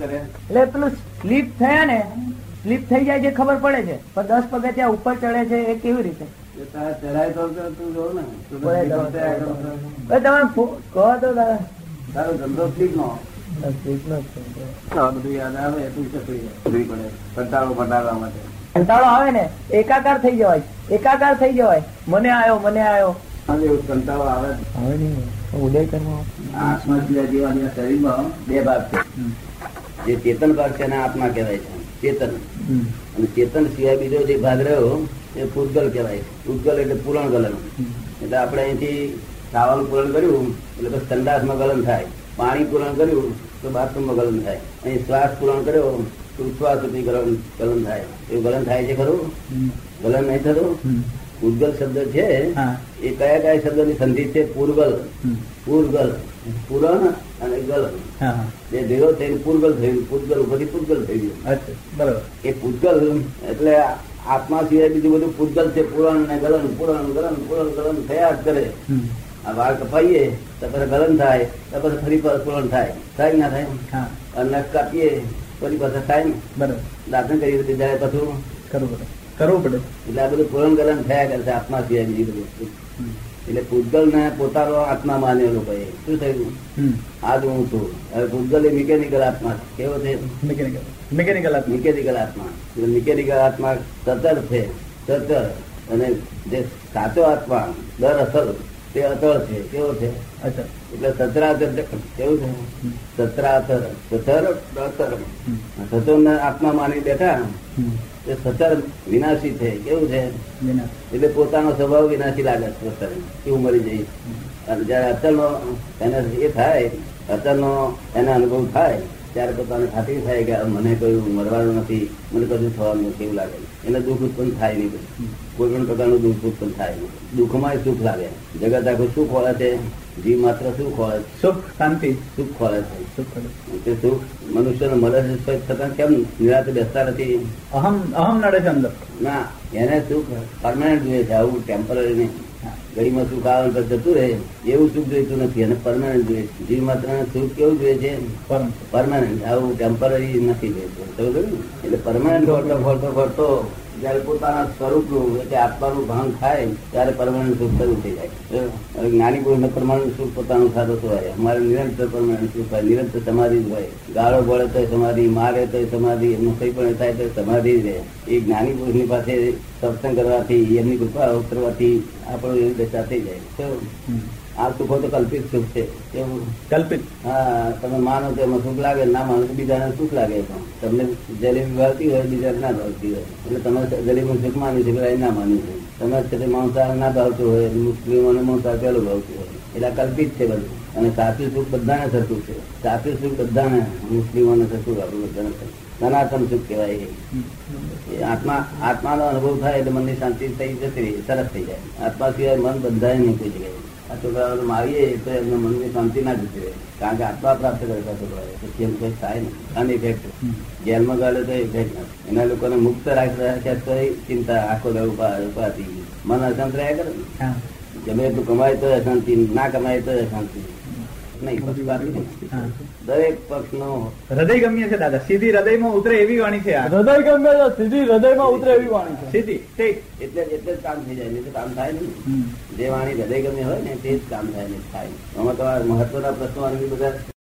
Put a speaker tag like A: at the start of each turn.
A: કરે.
B: એટલે પેલું સ્લીપ થયા ને સ્લીપ થઈ જાય છે ખબર પડે છે. પણ દસ પગથિયા ઉપર ચડે છે એ કેવી રીતે?
A: ચડાય તો તો જોવ ને
B: તમે કહો તો
A: તારો. ધંધો સ્લીપ નો બધું યાદ આવે એટલું પડે. કંટાળો માટે.
B: કંટાળો આવે ને એકાકાર થઈ જવાય. એકાકાર થઈ જવાય. મને આયો મને
A: આજે કંટાળો આવે
B: આવે નહીં. ઉદય કરવા
A: આસમાં જીવાના શરીરમાં બે ભાગ છે. જે ચેતન ભાગ છે એને આત્મા કહેવાય છે ચેતન. અને ચેતન સિવાય બીજો જે ભાગ રહ્યો એ પૂતગલ કહેવાય. છે પૂતગલ એટલે પૂરણ ગલન. એટલે આપણે અહીંથી ખાવાનું પૂરણ કર્યું એટલે પછી સંડાસમાં ગલન થાય. પાણી પૂરણ કર્યું તો બાથરૂમમાં ગલન થાય. અહીં શ્વાસ પૂરણ કર્યો તો ઉચ્છ્વાસ સુધી ગલન ગલન થાય. એવું ગલન થાય છે ખરું? ગલન નહીં થતું? પૂતગલ શબ્દ છે એ કયા કયા શબ્દની સંધિ છે? પૂર્ગલ. પૂર્ગલ. પૂરણ અને
B: ગલન.
A: જે ભેગો થઈને પૂર્ગલ થયું પૂતગલ ઉપરથી પૂતગલ થઈ ગયું.
B: બરોબર.
A: એ પૂતગલ એટલે આત્મા સિવાય બીજું બધું પૂતગલ છે પુરણ ને ગલન પુરણ ગલન પુરણ ગલન થયા જ કરે. આ વાળ કપાઈએ તો પછી ગલન થાય તો પછી ફરી પર પુરાણ થાય. થાય ના થાય? અને નખ કાપીએ ફરી પાછા થાય ને?
B: બરાબર.
A: દાખલ કરી દીધી જાય પાછું.
B: કરવું પડે. કરવું પડે.
A: એટલે આ બધું પુરાણ ગલન થયા કરે છે આત્મા સિવાય બીજી બધી. એટલે પૂતગલ ને પોતાનો આત્મા માન્યો લોકોએ શું થયું? આજ હું છું. હવે પૂતગલ એ મિકેનિકલ આત્મા કેવો છે?
B: મિકેનિકલ મિકેનિકલ આત્મા.
A: મિકેનિકલ આત્મા. એટલે મિકેનિકલ આત્મા સતર છે. સતર અને જે સાચો આત્મા દર અસર તે અતળ છે. કેવો છે? એટલે સતરાચર કેવું છે? સતરાચર સતર ને આત્મા માની બેઠા. એ સતર વિનાશી છે. કેવું છે? એટલે પોતાનો સ્વભાવ વિનાશી લાગે છે સચર એવું મરી જઈ અને જયારે અચલનો એને એ થાય અચલનો એને અનુભવ થાય ત્યારે પોતાને ખાતરી થાય કે મને કયું મરવાનું નથી મને કશું થવાનું નથી એવું લાગે. એને દુઃખ ઉત્પન્ન થાય નહીં પછી. કોઈ પણ પ્રકારનું દુઃખ ઉત્પન્ન થાય નહીં. દુઃખમાં સુખ લાગે. જગત આખું સુખ ખોળે છે. જીવ માત્ર શું ખોળે છે.
B: સુખ શાંતિ.
A: સુખ ખોળે છે.
B: સુખ.
A: તે સુખ મનુષ્યને મળે છે છતાં કેમ નિરાતે બેસતા નથી?
B: અહમ અહમ નડે છે અંદર.
A: ના એને સુખ પરમાનન્ટ જોઈએ છે. આવું ટેમ્પરરી નહીં. ઘડીમાં સુખ આવે ને જતું રહે એવું સુખ જોઈતું નથી અને પરમાનન્ટ જોઈએ છે. જીવ માત્ર સુખ કેવું જોઈએ છે
B: પરમ
A: પરમાનન્ટ આવું ટેમ્પરરી નથી જોઈતું એટલે પરમાનન્ટ ફરતો ફરતો ફરતો જયારે પોતાના સ્વરૂપનું એટલે આત્માનું ભાન થાય ત્યારે પરમાનન્ટ સુખ શરૂ થઈ જાય. જ્ઞાની પુરુષ ને પરમાનન્ટ સુખ પોતાનું સારું હોય. અમારે નિરંતર પરમાનન્ટ સુખ હોય. નિરંતર સમાધિ જ હોય. ગાળો બળે તો સમાધિ મારે તો સમાધિ એમનું કઈ પણ થાય તો સમાધિ જ રહે. એ જ્ઞાની પુરુષની પાસે સત્સંગ કરવાથી એમની કૃપા ઉતરવાથી આપણું એવી દશા થઈ જાય? આ સુખો તો કલ્પિત સુખ છે. કેવું
B: કલ્પિત?
A: હા તમે માનો તો એમાં સુખ લાગે ના માનો બીજાને સુખ લાગે તમને જલેબી ભાવતી હોય બીજાને ના ભાવતી હોય. એટલે તમે જલેબી સુખ માની છે પેલા ના માની છે. તમે છે માંસાહાર ના ભાવતું હોય મુસ્લિમોને માંસાહાર પેલું ભાવતું હોય. એટલે કલ્પિત છે બધું. અને સાચું સુખ બધાને થતું છે. સાચું સુખ બધાને મુસ્લિમોને થતું આપણું બધાને થતું સનાતન સુખ કહેવાય. એ. આત્મા આત્માનો અનુભવ થાય એટલે મનની શાંતિ થઈ જતી સરસ થઈ જાય. આત્મા સિવાય મન બંધાય નહીં કોઈ જગ્યાએ. આ છોકરાઓને મારીએ તો એમના મનની શાંતિ ના જતી રહે કારણ કે આત્મા પ્રાપ્ત કરતા છોકરાઓ પછી એમ કઈ થાય ને આની ઇફેક્ટ જેલમાં ગાડે તો ઇફેક્ટ નથી. એના લોકોને મુક્ત રાખ્યા છે તો ચિંતા આખો દર ઉપા ઉપાધિ મન અશાંત રહ્યા કરે ને? ગમે એટલું કમાય તો અશાંતિ ના કમાય તો અશાંતિ. દરેક પક્ષનો
B: હૃદય ગમ્ય છે દાદા. સીધી હૃદયમાં ઉતરે એવી વાણી છે આ.
C: હૃદય ગમે તો સીધી હૃદયમાં ઉતરે એવી વાણી છે.
B: સીધી
A: એટલે એટલે જ કામ થઈ જાય નહીં કામ થાય નહીં. જે વાણી હૃદય ગમ્ય હોય ને તે જ કામ થાય ને થાય. આમાં તમારા મહત્વના પ્રશ્નો આવી બધા